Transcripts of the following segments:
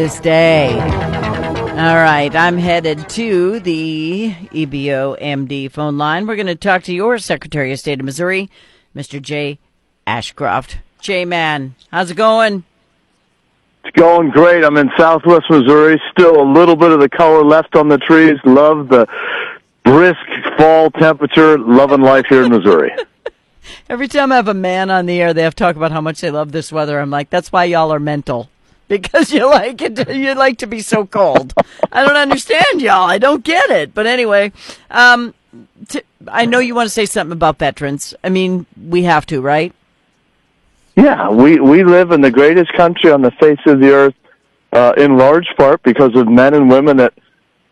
this day. All right, I'm headed to the EBO MD phone line. We're going to talk to your Secretary of State of Missouri, Mr. Jay Ashcroft. Jay, man, how's it going? It's going great. I'm in southwest Missouri. Still a little bit of the color left on the trees. Love the brisk fall temperature. Loving life here in Missouri. Every time I have a man on the air, they have to talk about how much they love this weather. I'm like, that's why y'all are mental because you like it. You like to be so cold. I don't understand y'all. I don't get it. But anyway, um, t- I know you want to say something about veterans. I mean, we have to, right? Yeah, we we live in the greatest country on the face of the earth, uh, in large part because of men and women that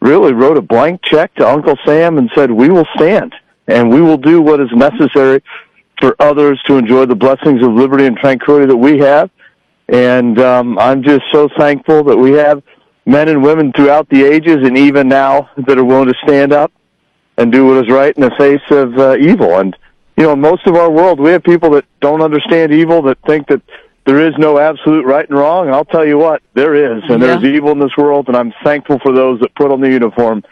really wrote a blank check to Uncle Sam and said, "We will stand and we will do what is necessary for others to enjoy the blessings of liberty and tranquility that we have." And um, I'm just so thankful that we have men and women throughout the ages and even now that are willing to stand up and do what is right in the face of uh, evil. And, you know, in most of our world, we have people that don't understand evil, that think that there is no absolute right and wrong. And I'll tell you what, there is. And yeah. there's evil in this world. And I'm thankful for those that put on the uniform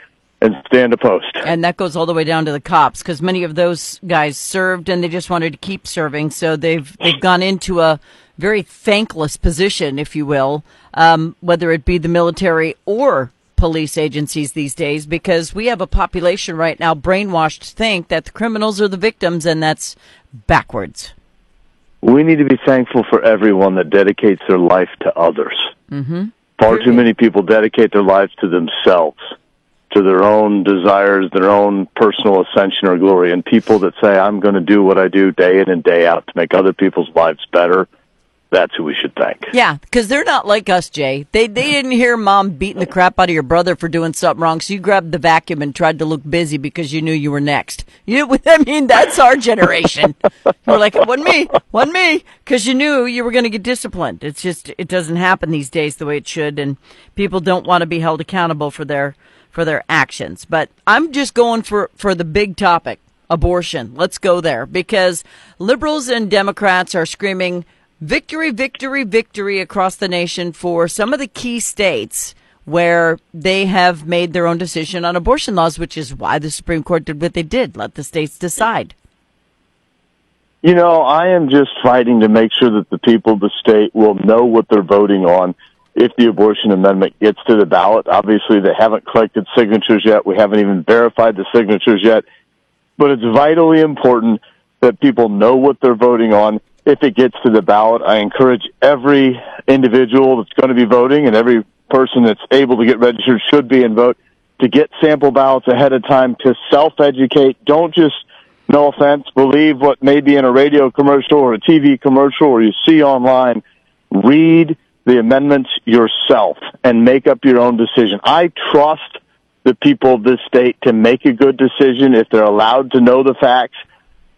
and stand a post. And that goes all the way down to the cops because many of those guys served and they just wanted to keep serving. So they've, they've gone into a, very thankless position, if you will, um, whether it be the military or police agencies these days, because we have a population right now brainwashed to think that the criminals are the victims, and that's backwards. We need to be thankful for everyone that dedicates their life to others. Mm-hmm. Far too many people dedicate their lives to themselves, to their own desires, their own personal ascension or glory. And people that say, I'm going to do what I do day in and day out to make other people's lives better that's who we should thank. Yeah, because they're not like us, Jay. They they didn't hear mom beating the crap out of your brother for doing something wrong, so you grabbed the vacuum and tried to look busy because you knew you were next. You, I mean, that's our generation. we're like, it wasn't me, wasn't me, because you knew you were going to get disciplined. It's just it doesn't happen these days the way it should, and people don't want to be held accountable for their for their actions. But I'm just going for for the big topic abortion. Let's go there because liberals and Democrats are screaming victory, victory, victory across the nation for some of the key states where they have made their own decision on abortion laws, which is why the Supreme Court did what they did, let the states decide. You know, I am just fighting to make sure that the people of the state will know what they're voting on if the abortion amendment gets to the ballot. Obviously, they haven't collected signatures yet. We haven't even verified the signatures yet. But it's vitally important that people know what they're voting on if it gets to the ballot. I encourage every individual that's going to be voting and every person that's able to get registered should be and vote to get sample ballots ahead of time to self-educate. Don't just, no offense, believe what may be in a radio commercial or a TV commercial or you see online. Read the amendments yourself and make up your own decision. I trust the people of this state to make a good decision if they're allowed to know the facts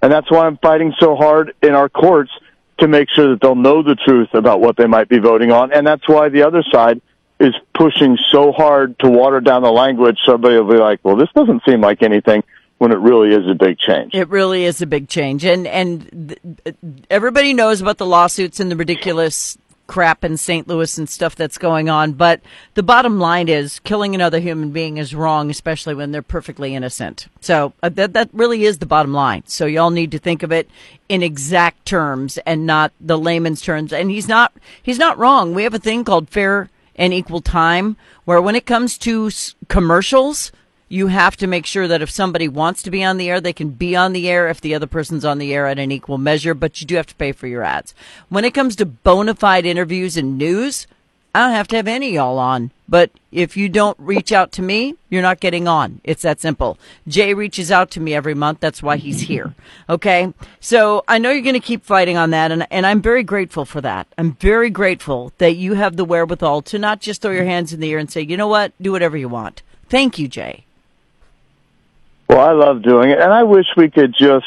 and that's why I'm fighting so hard in our courts to make sure that they'll know the truth about what they might be voting on. And that's why the other side is pushing so hard to water down the language. Somebody will be like, well, this doesn't seem like anything when it really is a big change. It really is a big change. And, and th- everybody knows about the lawsuits and the ridiculous crap in St. Louis and stuff that's going on. But the bottom line is killing another human being is wrong, especially when they're perfectly innocent. So uh, that, that really is the bottom line. So y'all need to think of it in exact terms and not the layman's terms. And he's not, he's not wrong. We have a thing called fair and equal time where when it comes to commercials, you have to make sure that if somebody wants to be on the air, they can be on the air if the other person's on the air at an equal measure, but you do have to pay for your ads. When it comes to bona fide interviews and news, I don't have to have any y'all on. But if you don't reach out to me, you're not getting on. It's that simple. Jay reaches out to me every month. That's why he's here. Okay. So I know you're going to keep fighting on that. And, and I'm very grateful for that. I'm very grateful that you have the wherewithal to not just throw your hands in the air and say, you know what? Do whatever you want. Thank you, Jay. Well, I love doing it, and I wish we could just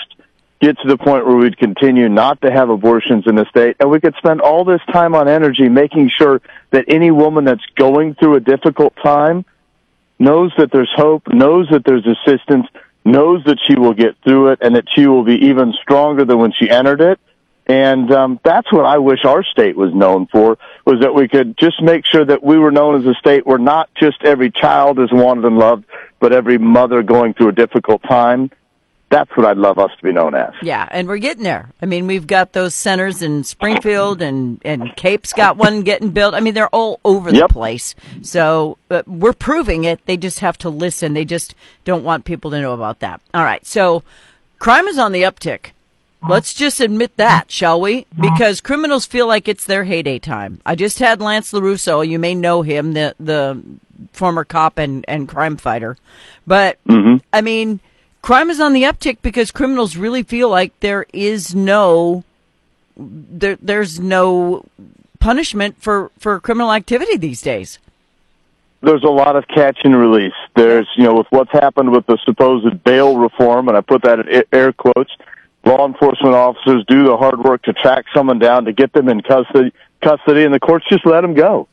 get to the point where we'd continue not to have abortions in the state, and we could spend all this time on energy making sure that any woman that's going through a difficult time knows that there's hope, knows that there's assistance, knows that she will get through it, and that she will be even stronger than when she entered it. And um, that's what I wish our state was known for, was that we could just make sure that we were known as a state where not just every child is wanted and loved, but every mother going through a difficult time that's what I'd love us to be known as. Yeah, and we're getting there. I mean, we've got those centers in Springfield and and Cape's got one getting built. I mean, they're all over the Yep. place. So uh, we're proving it. They just have to listen. They just don't want people to know about that. All right. So crime is on the uptick. Let's just admit that, shall we? Because criminals feel like it's their heyday time. I just had Lance LoRusso. You may know him, the the former cop and, and crime fighter. But mm-hmm. I mean, crime is on the uptick because criminals really feel like there is no there, there's no punishment for, for criminal activity these days. There's a lot of catch and release. There's, you know, with what's happened with the supposed bail reform, and I put that in air quotes, law enforcement officers do the hard work to track someone down to get them in custody, custody and the courts just let them go.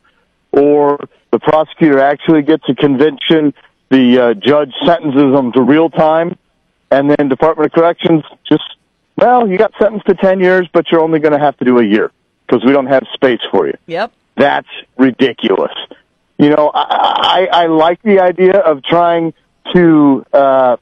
Or the prosecutor actually gets a conviction, the uh, judge sentences them to real time, and then Department of Corrections just, well, you got sentenced to 10 years, but you're only going to have to do a year because we don't have space for you. Yep. That's ridiculous. You know, I, I, I like the idea of trying to uh,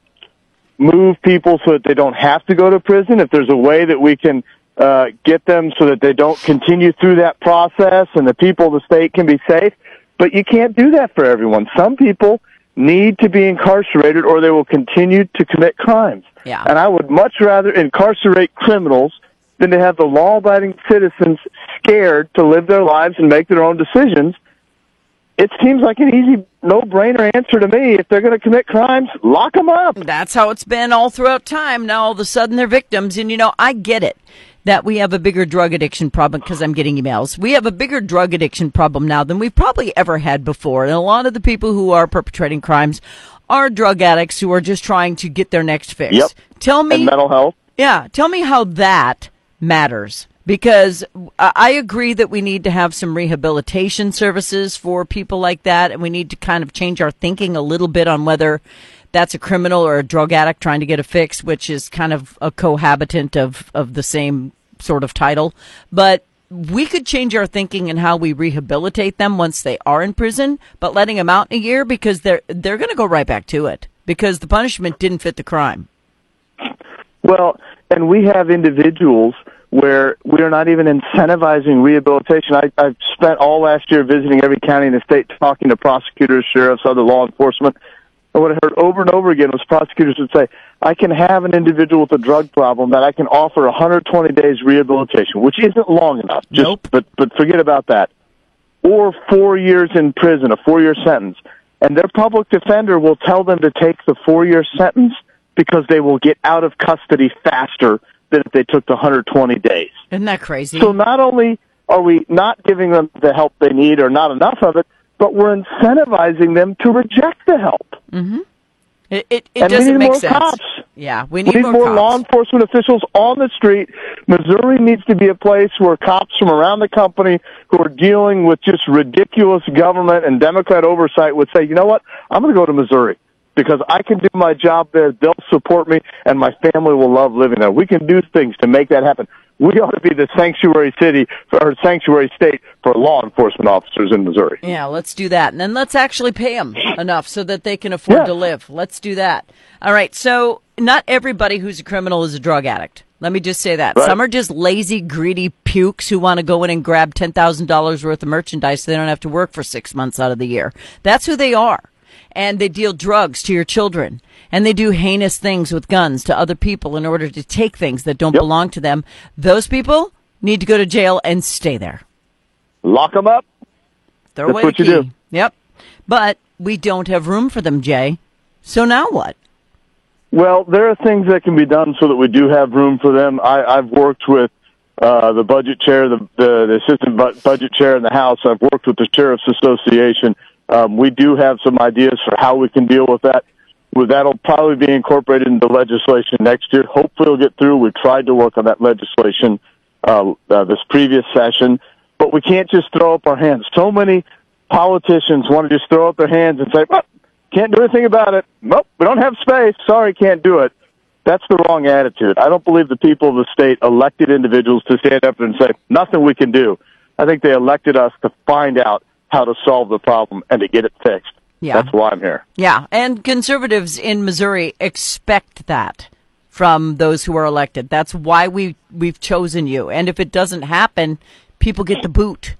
move people so that they don't have to go to prison. If there's a way that we can uh, get them so that they don't continue through that process and the people of the state can be safe, but you can't do that for everyone. Some people need to be incarcerated or they will continue to commit crimes. Yeah. And I would much rather incarcerate criminals than to have the law-abiding citizens scared to live their lives and make their own decisions. It seems like an easy, no-brainer answer to me. If they're going to commit crimes, lock them up. That's how it's been all throughout time. Now all of a sudden they're victims. And you know, I get it that we have a bigger drug addiction problem because I'm getting emails. We have a bigger drug addiction problem now than we've probably ever had before. And a lot of the people who are perpetrating crimes are drug addicts who are just trying to get their next fix. Yep. Tell me And mental health. Yeah, tell me how that matters. Because I agree that we need to have some rehabilitation services for people like that, and we need to kind of change our thinking a little bit on whether that's a criminal or a drug addict trying to get a fix, which is kind of a cohabitant of, of the same sort of title. But we could change our thinking in how we rehabilitate them once they are in prison, but letting them out in a year because they're they're going to go right back to it because the punishment didn't fit the crime. Well, and we have individuals where we are not even incentivizing rehabilitation. I, I've spent all last year visiting every county in the state, talking to prosecutors, sheriffs, other law enforcement. And what I heard over and over again was prosecutors would say, I can have an individual with a drug problem that I can offer 120 days rehabilitation, which isn't long enough. Just, Nope. But, but forget about that. Or four years in prison, a four year sentence. And their public defender will tell them to take the four year sentence because they will get out of custody faster than if they took the 120 days. Isn't that crazy? So not only are we not giving them the help they need or not enough of it, but we're incentivizing them to reject the help. Mm-hmm. It, it, it And doesn't need make more sense. cops. Yeah, we We need, need more, more law enforcement officials on the street. Missouri needs to be a place where cops from around the company who are dealing with just ridiculous government and Democrat oversight would say, you know what? I'm going to go to Missouri because I can do my job there. They'll support me and my family will love living there. We can do things to make that happen. We ought to be the sanctuary city or sanctuary state for law enforcement officers in Missouri. Yeah, let's do that. And then let's actually pay them enough so that they can afford to live. Let's do that. All right. So, not everybody who's a criminal is a drug addict. Let me just say that. Right. Some are just lazy, greedy pukes who want to go in and grab $10,000 worth of merchandise so they don't have to work for six months out of the year. That's who they are. And they deal drugs to your children. And they do heinous things with guns to other people in order to take things that don't Yep. belong to them. Those people need to go to jail and stay there. Lock them up. Throw That's away what the you do. Yep. But we don't have room for them, Jay. So now what? Well, there are things that can be done so that we do have room for them. I, I've worked with uh, the budget chair, the, the, the assistant bu- budget chair in the House. I've worked with the Sheriff's Association. Um, we do have some ideas for how we can deal with that. Well, that'll probably be incorporated into legislation next year. Hopefully, it'll get through. We tried to work on that legislation uh, uh, this previous session, but we can't just throw up our hands. So many politicians want to just throw up their hands and say, well, can't do anything about it. Nope, we don't have space. Sorry, can't do it. That's the wrong attitude. I don't believe the people of the state elected individuals to stand up and say, nothing we can do. I think they elected us to find out how to solve the problem and to get it fixed. Yeah. That's why I'm here. Yeah. And conservatives in Missouri expect that from those who are elected. That's why we, we've chosen you. And if it doesn't happen, people get the boot.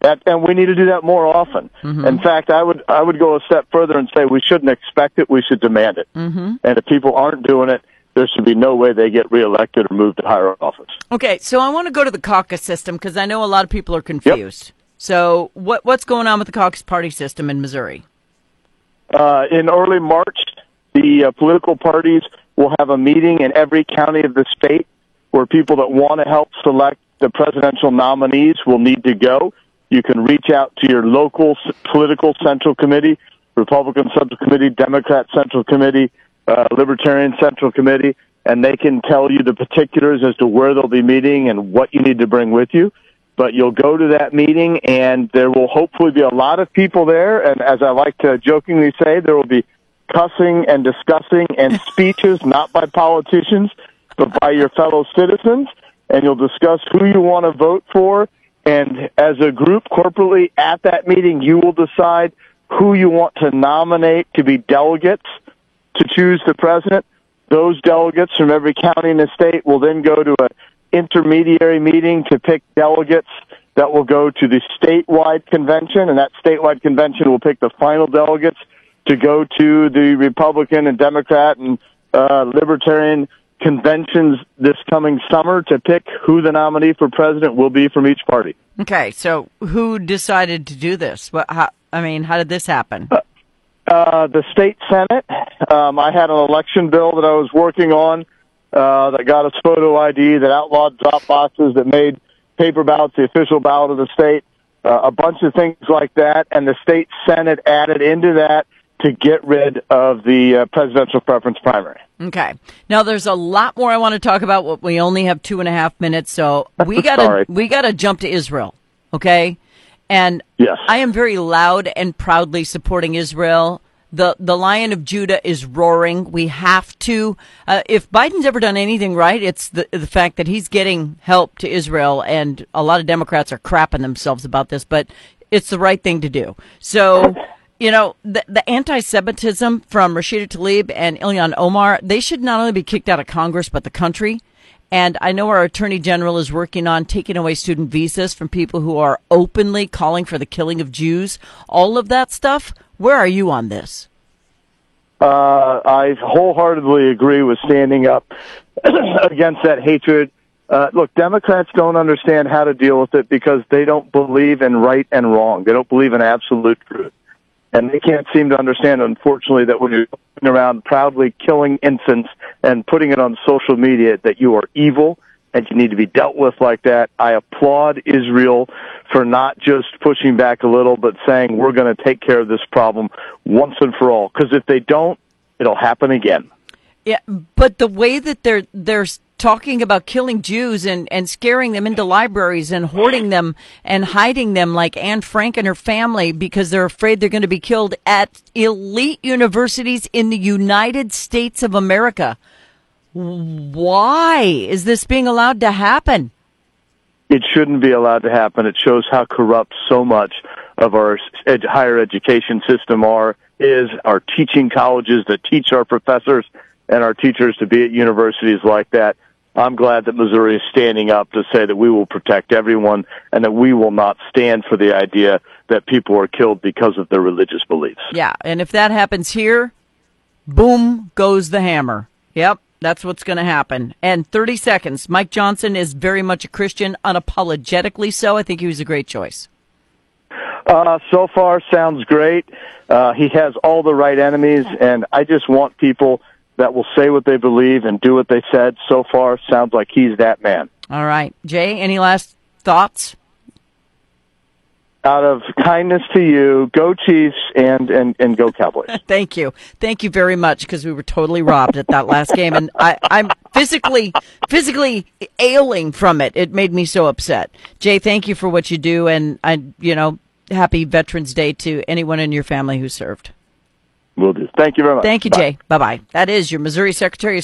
That, and we need to do that more often. Mm-hmm. In fact, I would I would go a step further and say we shouldn't expect it; we should demand it. Mm-hmm. And if people aren't doing it, there should be no way they get reelected or moved to higher office. Okay, so I want to go to the caucus system because I know a lot of people are confused. Yep. So, what what's going on with the caucus party system in Missouri? Uh, in early March, the uh, political parties will have a meeting in every county of the state where people that want to help select the presidential nominees will need to go. You can reach out to your local political central committee, Republican Central Committee, Democrat Central Committee, uh, Libertarian Central Committee, and they can tell you the particulars as to where they'll be meeting and what you need to bring with you. But you'll go to that meeting and there will hopefully be a lot of people there. And as I like to jokingly say, there will be cussing and discussing and speeches, not by politicians, but by your fellow citizens. And you'll discuss who you want to vote for and as a group corporately at that meeting, you will decide who you want to nominate to be delegates to choose the president. Those delegates from every county in the state will then go to an intermediary meeting to pick delegates that will go to the statewide convention, and that statewide convention will pick the final delegates to go to the Republican and Democrat and uh, Libertarian conventions this coming summer to pick who the nominee for president will be from each party. Okay, so who decided to do this? What? How, I mean, how did this happen? Uh, uh, the state senate. Um, I had an election bill that I was working on uh, that got us photo ID, that outlawed drop boxes, that made paper ballots the official ballot of the state. Uh, a bunch of things like that, and the state senate added into that to get rid of the uh, presidential preference primary. Okay. Now there's a lot more I want to talk about. But we only have two and a half minutes, so we gotta we gotta jump to Israel. Okay. And yes. I am very loud and proudly supporting Israel. The the Lion of Judah is roaring. We have to. Uh, if Biden's ever done anything right, it's the the fact that he's getting help to Israel, and a lot of Democrats are crapping themselves about this, but it's the right thing to do. So you know, the, the anti-Semitism from Rashida Tlaib and Ilhan Omar, they should not only be kicked out of Congress, but the country. And I know our attorney general is working on taking away student visas from people who are openly calling for the killing of Jews. All of that stuff. Where are you on this? Uh, I wholeheartedly agree with standing up against that hatred. Uh, look, Democrats don't understand how to deal with it because they don't believe in right and wrong. They don't believe in absolute truth and they can't seem to understand, unfortunately, that when you're around proudly killing infants and putting it on social media, that you are evil and you need to be dealt with like that. I applaud Israel for not just pushing back a little, but saying we're going to take care of this problem once and for all. Because if they don't, it'll happen again. Yeah, but the way that they're they're talking about killing Jews and, and scaring them into libraries and hoarding them and hiding them like Anne Frank and her family because they're afraid they're going to be killed at elite universities in the United States of America. Why is this being allowed to happen? It shouldn't be allowed to happen. It shows how corrupt so much of our ed- higher education system are, is our teaching colleges that teach our professors and our teachers to be at universities like that. I'm glad that Missouri is standing up to say that we will protect everyone and that we will not stand for the idea that people are killed because of their religious beliefs. Yeah, and if that happens here, boom goes the hammer. Yep, that's what's going to happen. And 30 seconds. Mike Johnson is very much a Christian, unapologetically so. I think he was a great choice. Uh, so far, sounds great. Uh, he has all the right enemies, and I just want people that will say what they believe and do what they said. So far, sounds like he's that man. All right. Jay, any last thoughts? Out of kindness to you, go Chiefs and, and, and go Cowboys. thank you. Thank you very much because we were totally robbed at that last game and I, I'm physically, physically ailing from it. It made me so upset. Jay, thank you for what you do and I, you know, happy Veterans Day to anyone in your family who served. Will do. Thank you very much. Thank you, Bye. Jay. Bye bye. That is your Missouri Secretary